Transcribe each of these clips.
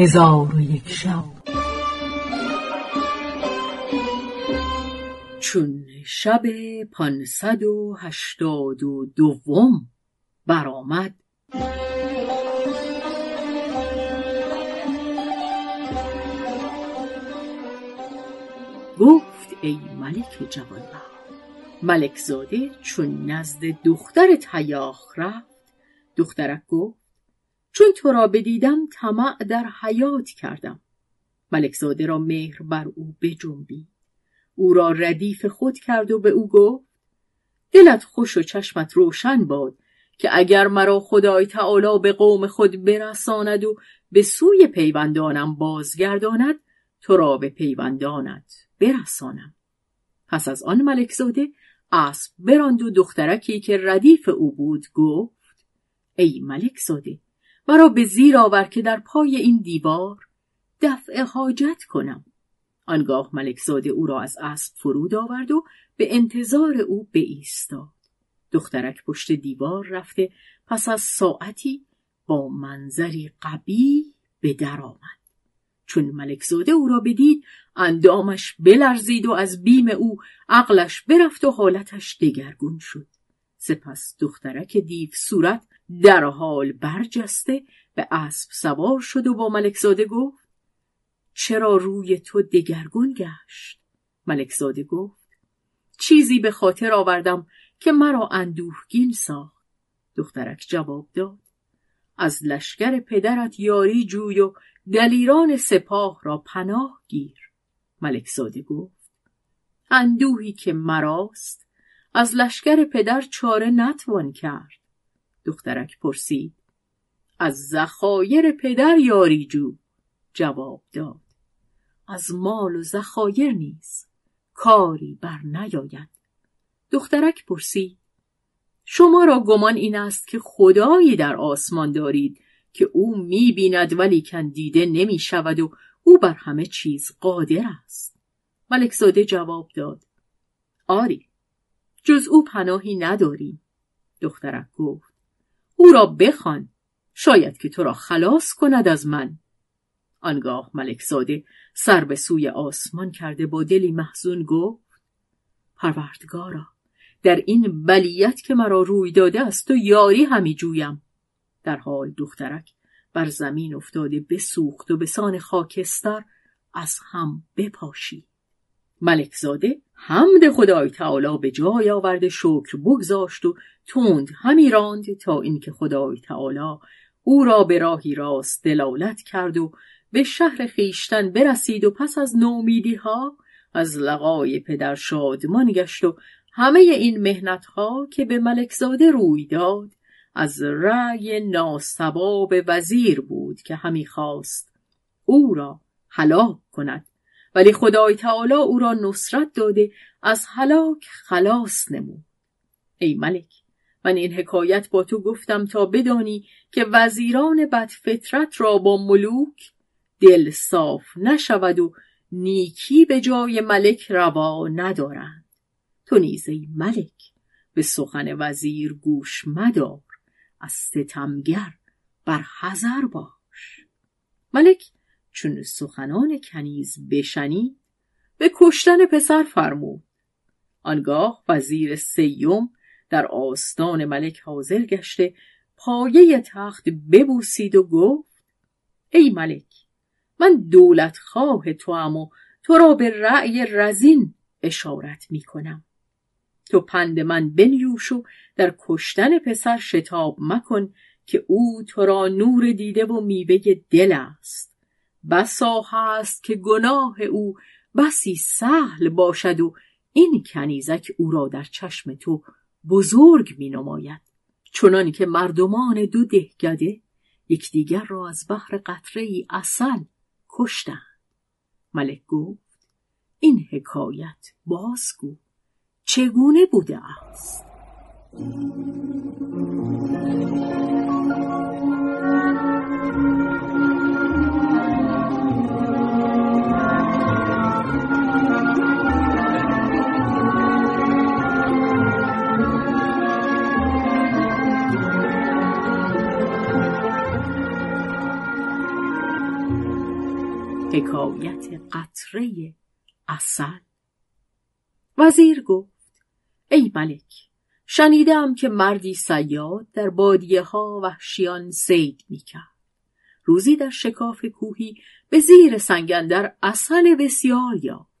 هزار و یک شب. چون شب پانصد و هشتاد و دوم برآمد. گفت ای ملک جوانبخت ملک زاده چون نزد دختر تیاخ رفت. دخترک گفت چون تو را بدیدم طمع در حیات کردم. ملک زاده را مهر بر او بجنبید. او را ردیف خود کرد و به او گفت دلت خوش و چشمت روشن باد که اگر مرا خدای تعالی به قوم خود برساند و به سوی پیوندانم بازگرداند تو را به پیوندانت برسانم. پس از آن ملک زاده اسب براند و دخترکی که ردیف او بود گفت ای ملک زاده مرا به زیر آور که در پای این دیوار دفع حاجت کنم. آنگاه ملک زاده او را از اسب فرود آورد و به انتظار او ایستاد. دخترک پشت دیوار رفته پس از ساعتی با منظری قبی به در آمد. چون ملک زاده او را بدید اندامش بلرزید و از بیم او عقلش برفت و حالتش دگرگون شد. سپس دخترک دیو صورت در حال برجسته به اسب سوار شد و با ملک زاده گفت چرا روی تو دگرگون گشت؟ ملک زاده گفت چیزی به خاطر آوردم که مرا اندوهگین ساخت. دخترک جواب داد از لشکر پدرت یاری جوی و دلیران سپاه را پناه گیر. ملک زاده گفت اندوهی که مراست از لشکر پدر چاره نتوان کرد. دخترک پرسید. از زخایر پدر یاری جو؟ جواب داد. از مال و زخایر نیز. کاری بر نیاید. دخترک پرسید. شما را گمان این است که خدایی در آسمان دارید که او می‌بیند ولی دیده نمی شود و او بر همه چیز قادر است. ملک زاده جواب داد. آری جز او پناهی نداریم. دخترک گفت. او را بخوان. شاید که تو را خلاص کند از من. آنگاه ملک زاده سر به سوی آسمان کرده با دلی محزون گفت پروردگارا در این بلیت که مرا روی داده است تو یاری همی جویم. در حال دخترک بر زمین افتاده بسوخت و به سان خاکستر از هم بپاشید ملک زاده حمد خدای تعالی به جای آورده شکر بگذاشت و تند همی راند تا اینکه خدای تعالی او را به راهی راست دلالت کرد و به شهر خیشتن برسید و پس از نومیدی ها از لقای پدر شادمان گشت و همه این مهنت ها که به ملکزاده روی داد از رأی ناسباب وزیر بود که همی خواست او را هلاک کند. ولی خدای تعالی او را نصرت داده از هلاک خلاص نمود. ای ملک من این حکایت با تو گفتم تا بدانی که وزیران بدفطرت را با ملوک دل صاف نشود و نیکی به جای ملک روا ندارند. تو نیز ای ملک به سخن وزیر گوش مدار از ستمگر بر حذر باش. ملک چون سخنان کنیز بشنید به کشتن پسر فرمود. آنگاه وزیر سیم در آستان ملک حاضر گشته پایه تخت ببوسید و گفت ای ملک من دولت خواه تو و تو را به رأی رزین اشارت می کنم تو پند من بنیوش و در کشتن پسر شتاب مکن که او تو را نور دیده و میوه دل است. بسا هست که گناه او بسی سهل باشد و این کنیزک او را در چشم تو بزرگ می نماید. چنان که مردمان دو دهگده یکدیگر را از بحر قطره ای اصل کشتند. ملک گفت این حکایت بازگو چگونه بوده است؟ حکایت قطره اصل وزیر گفت ای ملک شنیدم که مردی سیاد در بادیه ها وحشیان سید می‌کرد. روزی در شکاف کوهی به زیر سنگندر اصل بسیار یافت.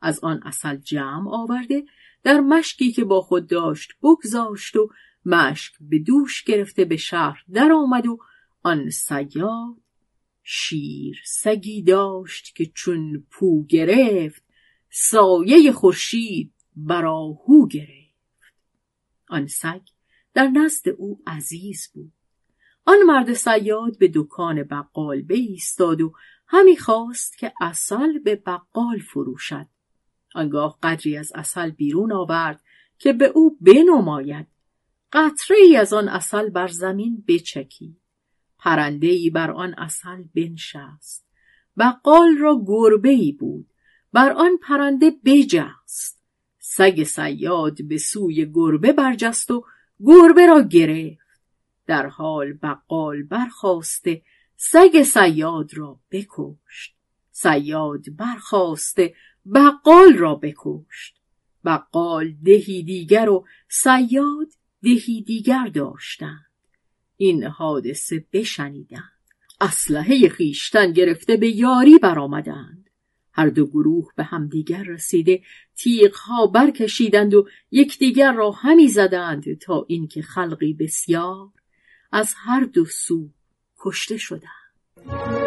از آن اصل جمع آورده در مشکی که با خود داشت بگذاشت و مشک به دوش گرفته به شهر در آمد و آن سیاد شیر سگی داشت که چون پو گرفت سایه خورشید براهو گرفت. آن سگ در نزد او عزیز بود. آن مرد سیاد به دکان بقال بایستاد و همی خواست که اصل به بقال فروشد. آنگاه قدری از اصل بیرون آورد که به او بنماید. قطره ای از آن اصل بر زمین بچکی پرنده ای بر آن اصل بنشست. بقال را گربه ای بود. بر آن پرنده بجست. سگ سیاد به سوی گربه برجست و گربه را گرفت. در حال بقال برخواسته سگ سیاد را بکشت. سیاد برخواسته بقال را بکشت. بقال دهی دیگر و سیاد دهی دیگر داشتند. این حادثه بشنیدند. اسلحه خیشتن گرفته به یاری برآمدند. هر دو گروه به همدیگر رسیده تیغها برکشیدند و یکدیگر را همی زدند تا اینکه خلقی بسیار از هر دو سو کشته شدند.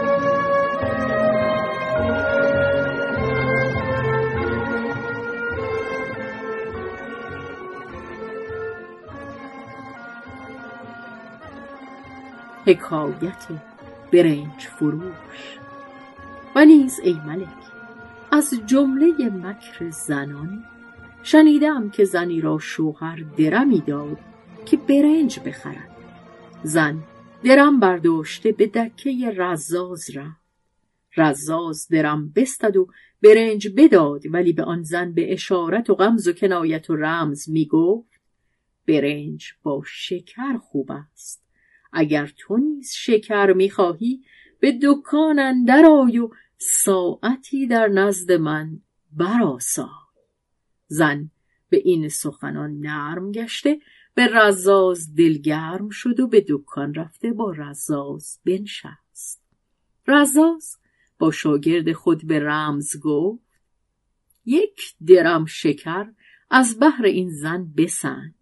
حکایت برنج فروش. و نیز ای ملک از جمله مکر زنان شنیدم که زنی را شوهر درمی داد که برنج بخرد. زن درم برداشته به دکه رزاز رفت. رزاز درم بستد و برنج بداد ولی به آن زن به اشارت و غمز و کنایت و رمز می گفت برنج با شکر خوب است. اگر تو نیز شکر می‌خواهی به دکان اندر آی و ساعتی در نزد من براسا زن به این سخنان نرم گشته به رزاز دلگرم شد و به دکان رفته با رزاز بنشست. رزاز با شاگرد خود به رمز گفت یک درم شکر از بهر این زن بسنج.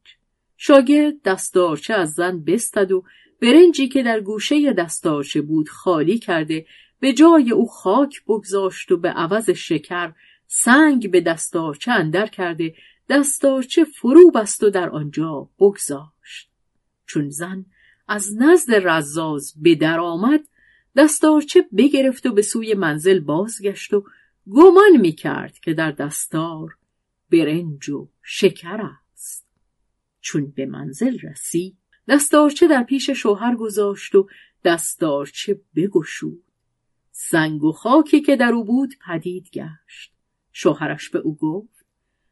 شاگرد دستارچه از زن بستد و برنجی که در گوشه دستارچه بود خالی کرده به جای او خاک بگذاشت و به عوض شکر سنگ به دستارچه اندر کرده دستارچه فرو بست و در آنجا بگذاشت. چون زن از نزد رزاز به در آمد دستارچه بگرفت و به سوی منزل بازگشت و گمان می کرد که در دستار برنج و شکر است. چون به منزل رسید دستارچه در پیش شوهر گذاشت و دستارچه بگشود. سنگ و خاکی که در او بود پدید گشت. شوهرش به او گفت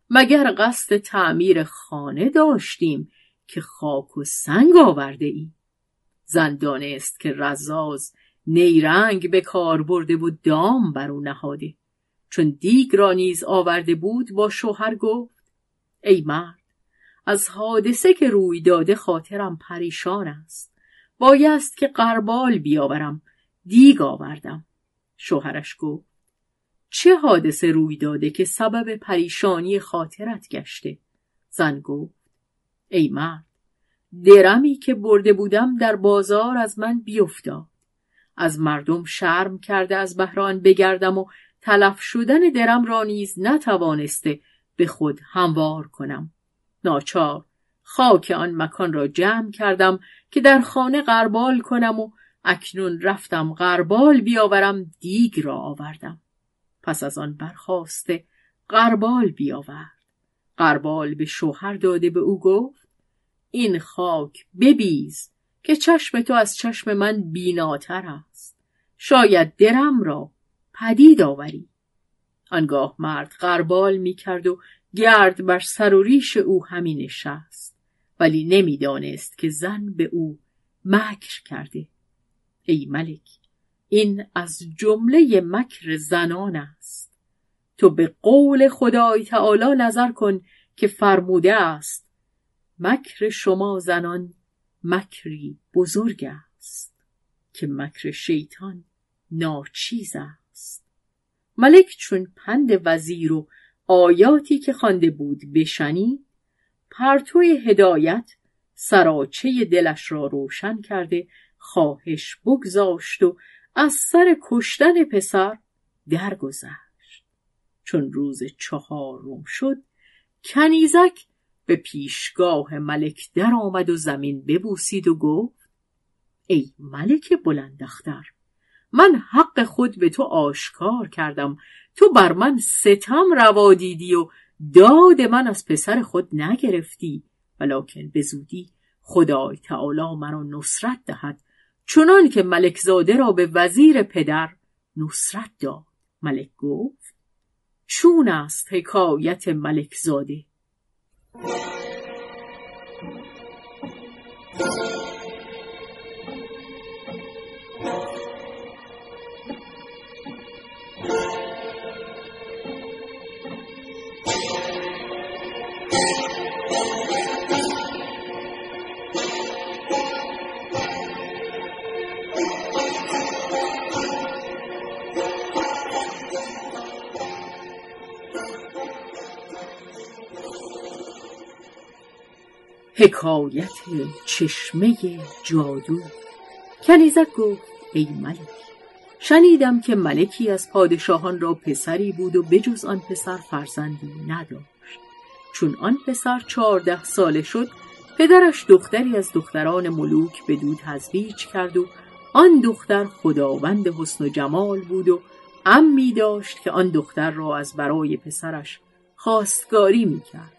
مگر قصد تعمیر خانه داشتیم که خاک و سنگ آورده ای؟ زن دانست که رزاز نیرنگ به کار برده و دام بر او نهاده. چون دیگ را نیز آورده بود با شوهر گفت ای مرد از حادثه که روی داده خاطرم پریشان است. بایست که قربال بیاورم دیگ آوردم. شوهرش گفت چه حادثه روی داده که سبب پریشانی خاطرت گشته؟ زن گفت ای مرد درمی که برده بودم در بازار از من بیفتاد. از مردم شرم کرده از بهران بگردم و تلف شدن درم را نیز نتوانسته به خود هموار کنم. ناچار. خاک آن مکان را جمع کردم که در خانه غربال کنم و اکنون رفتم غربال بیاورم دیگ را آوردم. پس از آن برخواسته غربال بیاورد. غربال به شوهر داده به او گفت این خاک ببیز که چشم تو از چشم من بیناتر است. شاید درم را پدید آوری. آنگاه مرد غربال می کرد و گرد بر سر و ریش او همی نشست ولی نمی‌دانست که زن به او مکر کرده. ای ملک این از جمله مکر زنان است. تو به قول خدای تعالی نظر کن که فرموده است مکر شما زنان مکری بزرگ است که مکر شیطان ناچیز است. ملک چون پند وزیر و آیاتی که خوانده بود بشنید پرتوی هدایت سراچه دلش را روشن کرده خواهش بگذاشت و از سر کشتن پسر درگذشت. چون روز چهارم شد کنیزک به پیشگاه ملک در آمد و زمین ببوسید و گفت ای ملک بلندختر من حق خود به تو آشکار کردم تو بر من ستم روا دیدی و داد من از پسر خود نگرفتی ولکن به زودی خدای تعالی مرا نصرت دهد. چنان که ملک زاده را به وزیر پدر نصرت داد. ملک گفت چون است حکایت ملک زاده؟ حکایت چشمه جادو. کنیزک گفت ای ملک شنیدم که ملکی از پادشاهان را پسری بود و بجز آن پسر فرزندی نداشت. چون آن پسر چهارده ساله شد پدرش دختری از دختران ملوک به دود تزویج کرد و آن دختر خداوند حسن و جمال بود و می داشت که آن دختر را از برای پسرش خواستگاری می‌کرد.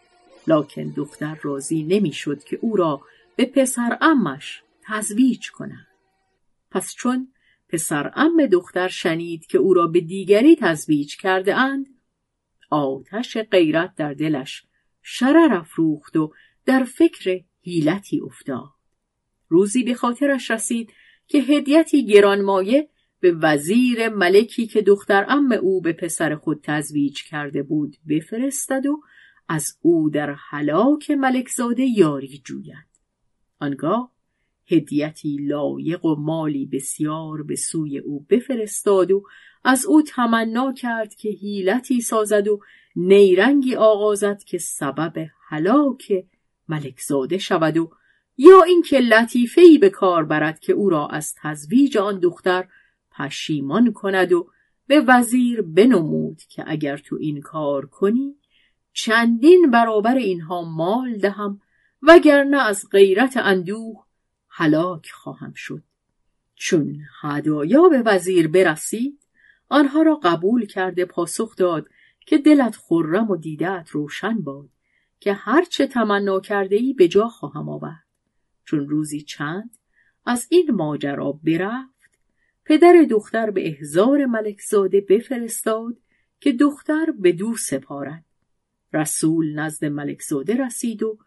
لکن دختر راضی نمی‌شد که او را به پسر امش تزویج کند. پس چون پسر ام دختر شنید که او را به دیگری تزویج کرده اند آتش غیرت در دلش شرر افروخت و در فکر حیلتی افتاد. روزی به خاطرش رسید که هدیتی گرانمایه به وزیر ملکی که دختر ام او به پسر خود تزویج کرده بود بفرستد و از او در حلاک ملکزاده یاری جوید آنگاه هدیتی لایق و مالی بسیار به سوی او بفرستاد و از او تمنا کرد که هیلتی سازد و نیرنگی آغازد که سبب حلاک ملکزاده شود و یا اینکه لطیفهای به کار برد که او را از تزویج آن دختر پشیمان کند و به وزیر بنمود که اگر تو این کار کنی چندین برابر اینها مال دهم وگرنه از غیرت اندوه هلاک خواهم شد. چون هدایا به وزیر برسید آنها را قبول کرده پاسخ داد که دلت خرم و دیدت روشن باد که هرچه تمنا کرده ای به جا خواهم آورد. چون روزی چند از این ماجرا برفت پدر دختر به احزار ملکزاده بفرستاد که دختر به دو سپارد. رسول نزد ملکزاده رسید و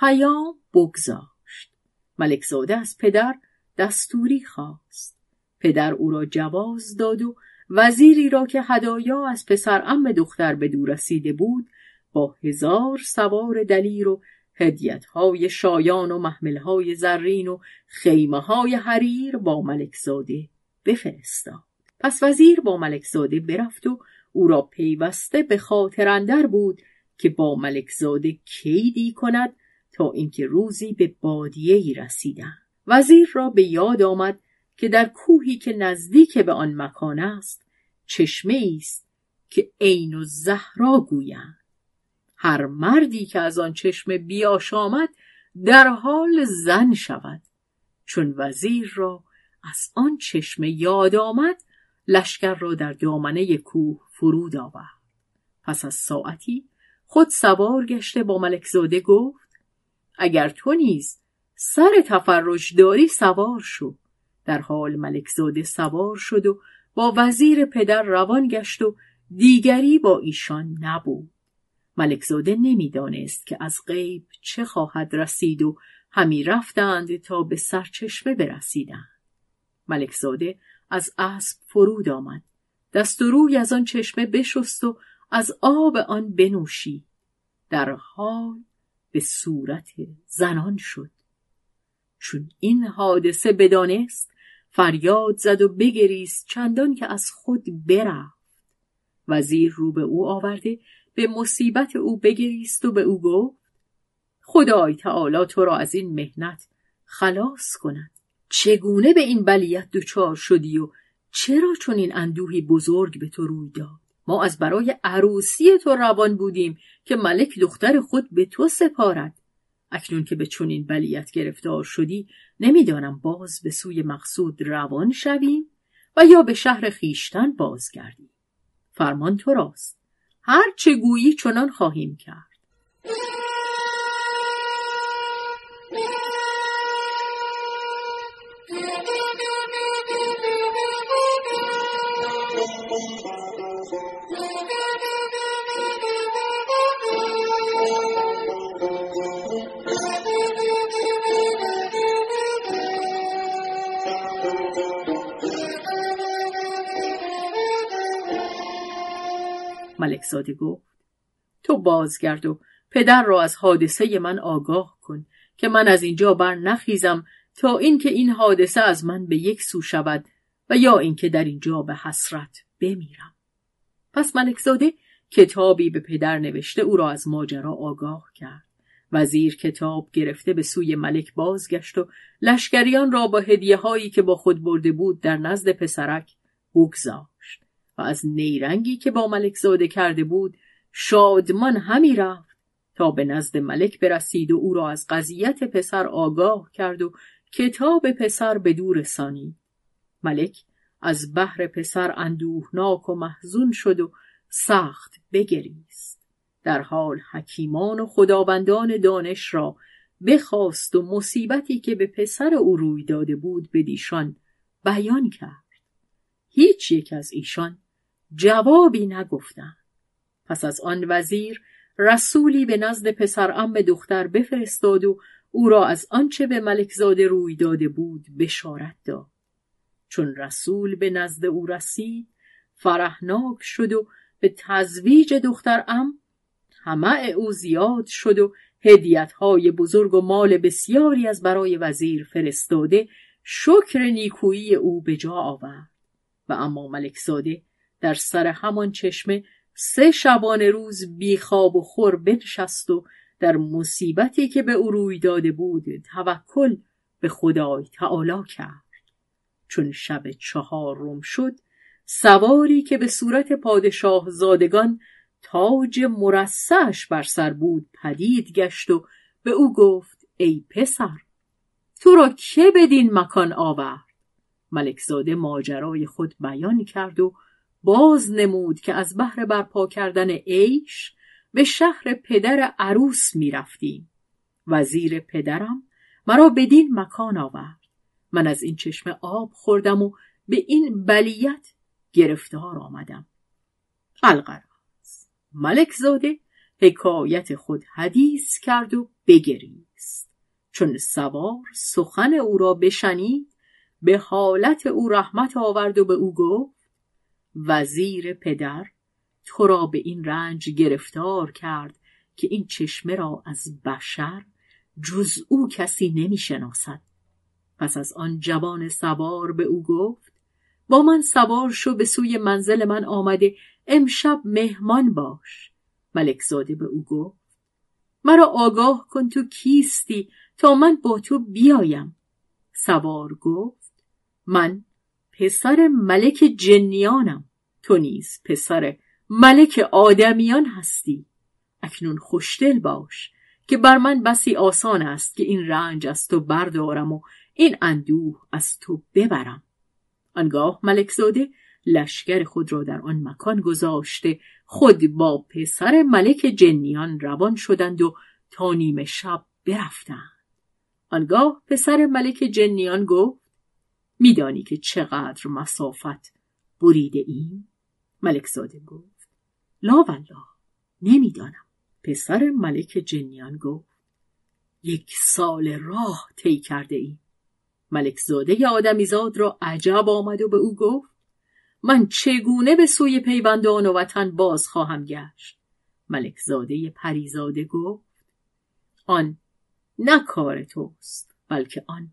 پیام بگذاشت. ملکزاده از پدر دستوری خواست. پدر او را جواز داد و وزیری را که هدایا از پسر ام دختر به دور رسیده بود با هزار سوار دلیر و های شایان و های زرین و خیمه های حریر با ملکزاده بفرستاد. پس وزیر با ملکزاده برفت و او را پیوسته به خاطر اندر بود که با ملکزاده کیدی کند تا اینکه روزی به بادیه ای رسیدن وزیر را به یاد آمد که در کوهی که نزدیک به آن مکان است چشمه است که عین و زهرا گویند. هر مردی که از آن چشمه بیاش آمد در حال زن شود. چون وزیر را از آن چشمه یاد آمد لشکر را در دامنه کوه فرود آورد. پس از ساعتی خود سوار گشته با ملکزاده گفت اگر تو نیز سر تفرش داری سوار شو. در حال ملکزاده سوار شد و با وزیر پدر روان گشت و دیگری با ایشان نبود. ملکزاده نمی‌دانست که از غیب چه خواهد رسید و همی رفتند تا به سرچشمه برسیدند. ملکزاده از اسب فرود آمد. دست و روی از آن چشمه بشست و از آب آن بنوشید در حال به صورت زنان شد. چون این حادثه بدانست فریاد زد و بگریست چندان که از خود برفت. وزیر رو به او آورده به مصیبت او بگریست و به او گفت خدای تعالی تو را از این مهنت خلاص کند. چگونه به این بلیت دچار شدی و چرا چون این اندوهی بزرگ به تو روی داد؟ ما از برای عروسی تو روان بودیم که ملک دختر خود به تو سپارد. اکنون که به چنین بلیت گرفتار شدی نمی‌دانم باز به سوی مقصود روان شویم و یا به شهر خیشتن بازگردیم فرمان تو راست. هر چه گویی چنان خواهیم کرد. ملکزاده گفت تو بازگرد و پدر را از حادثه من آگاه کن که من از اینجا بر نخیزم تا اینکه این حادثه از من به یک سو شود و یا اینکه در اینجا به حسرت بمیرم. پس ملکزاده کتابی به پدر نوشته او را از ماجرا آگاه کرد. وزیر کتاب گرفته به سوی ملک بازگشت و لشکریان را با هدیه هایی که با خود برده بود در نزد پسرک بگذاشت و از نیرنگی که با ملک زاده کرده بود شادمان همی رفت تا به نزد ملک برسید و او را از قضیت پسر آگاه کرد و کتاب پسر به دور رسانید. ملک از بحر پسر اندوهناک و محزون شد و سخت بگریست. در حال حکیمان و خداوندان دانش را بخواست و مصیبتی که به پسر او روی داده بود به دیشان بیان کرد. هیچ یک از ایشان جوابی نگفتند. پس از آن وزیر رسولی به نزد پسر ام دختر بفرستاد و او را از آنچه به ملکزاده روی داده بود بشارت داد. چون رسول به نزد او رسید فرهناک شد و به تزویج دختر ام طمع او زیاد شد و هدیت های بزرگ و مال بسیاری از برای وزیر فرستاده شکر نیکویی او به جا آورد. و اما ملکزاده در سر همان چشمه سه شبانه روز بیخواب و خور بنشست و در مصیبتی که به او روی داده بود توکل به خدای تعالی کرد. چون شب چهارم شد سواری که به صورت پادشاه زادگان تاج مرسش بر سر بود پدید گشت و به او گفت ای پسر تو را که بدین مکان آورد ملکزاده ماجرای خود بیان کرد و باز نمود که از بحر برپا کردن عیش به شهر پدر عروس می رفتیم. وزیر پدرم مرا بدین مکان آورد. من از این چشمه آب خوردم و به این بلیت گرفتار آمدم. القراز ملک زاده حکایت خود حدیث کرد و بگریست. چون سوار سخن او را بشنید به حالت او رحمت آورد و به او گفت وزیر پدر تو را به این رنج گرفتار کرد که این چشمه را از بشر جز او کسی نمی شناسد. پس از آن جوان سوار به او گفت با من سوار شو به سوی منزل من آمده امشب مهمان باش. ملک زاده به او گفت مرا آگاه کن تو کیستی تا من با تو بیایم. سوار گفت من پسر ملک جنیانم تو نیز پسر ملک آدمیان هستی. اکنون خوشدل باش که بر من بسی آسان است که این رنج از تو بردارم و این اندوه از تو ببرم. آنگاه ملک زاده لشکر خود را در آن مکان گذاشته. خود با پسر ملک جنیان روان شدند و تا نیمه شب برفتند. آنگاه پسر ملک جنیان گفت میدانی که چقدر مسافت بریده ایم؟ ملک زاده گفت لا والله نمی‌دانم. پسر ملک جنیان گفت یک سال راه طی کرده ایم. ملک زاده آدمیزاد را عجب آمد و به او گفت من چگونه به سوی پیوندان و وطن باز خواهم گشت؟ ملک زاده پریزاده گفت آن نه کار توست بلکه آن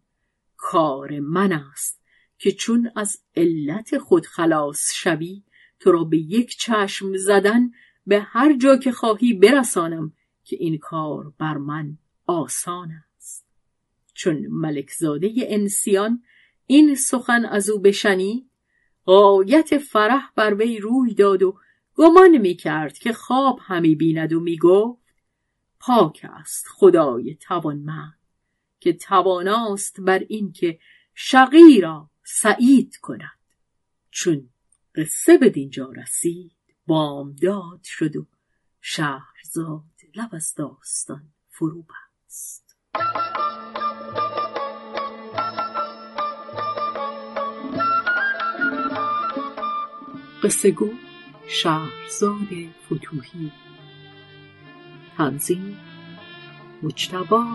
کار من است که چون از علت خود خلاص شوی تو را به یک چشم زدن به هر جا که خواهی برسانم که این کار بر من آسان است. چون ملکزاده انسیان این سخن از او بشنید قایت فرح بر وی روی داد و گمان می کرد که خواب همی بیند و می گفت پاک است خدای توانمند که تواناست بر این که شقی را سعید کند. چون قصه به دینجا رسید بامداد شد و شهرزاد لب از داستان فرو بست. قصه گو شهرزاد فتوهی. تنظیم مجتبا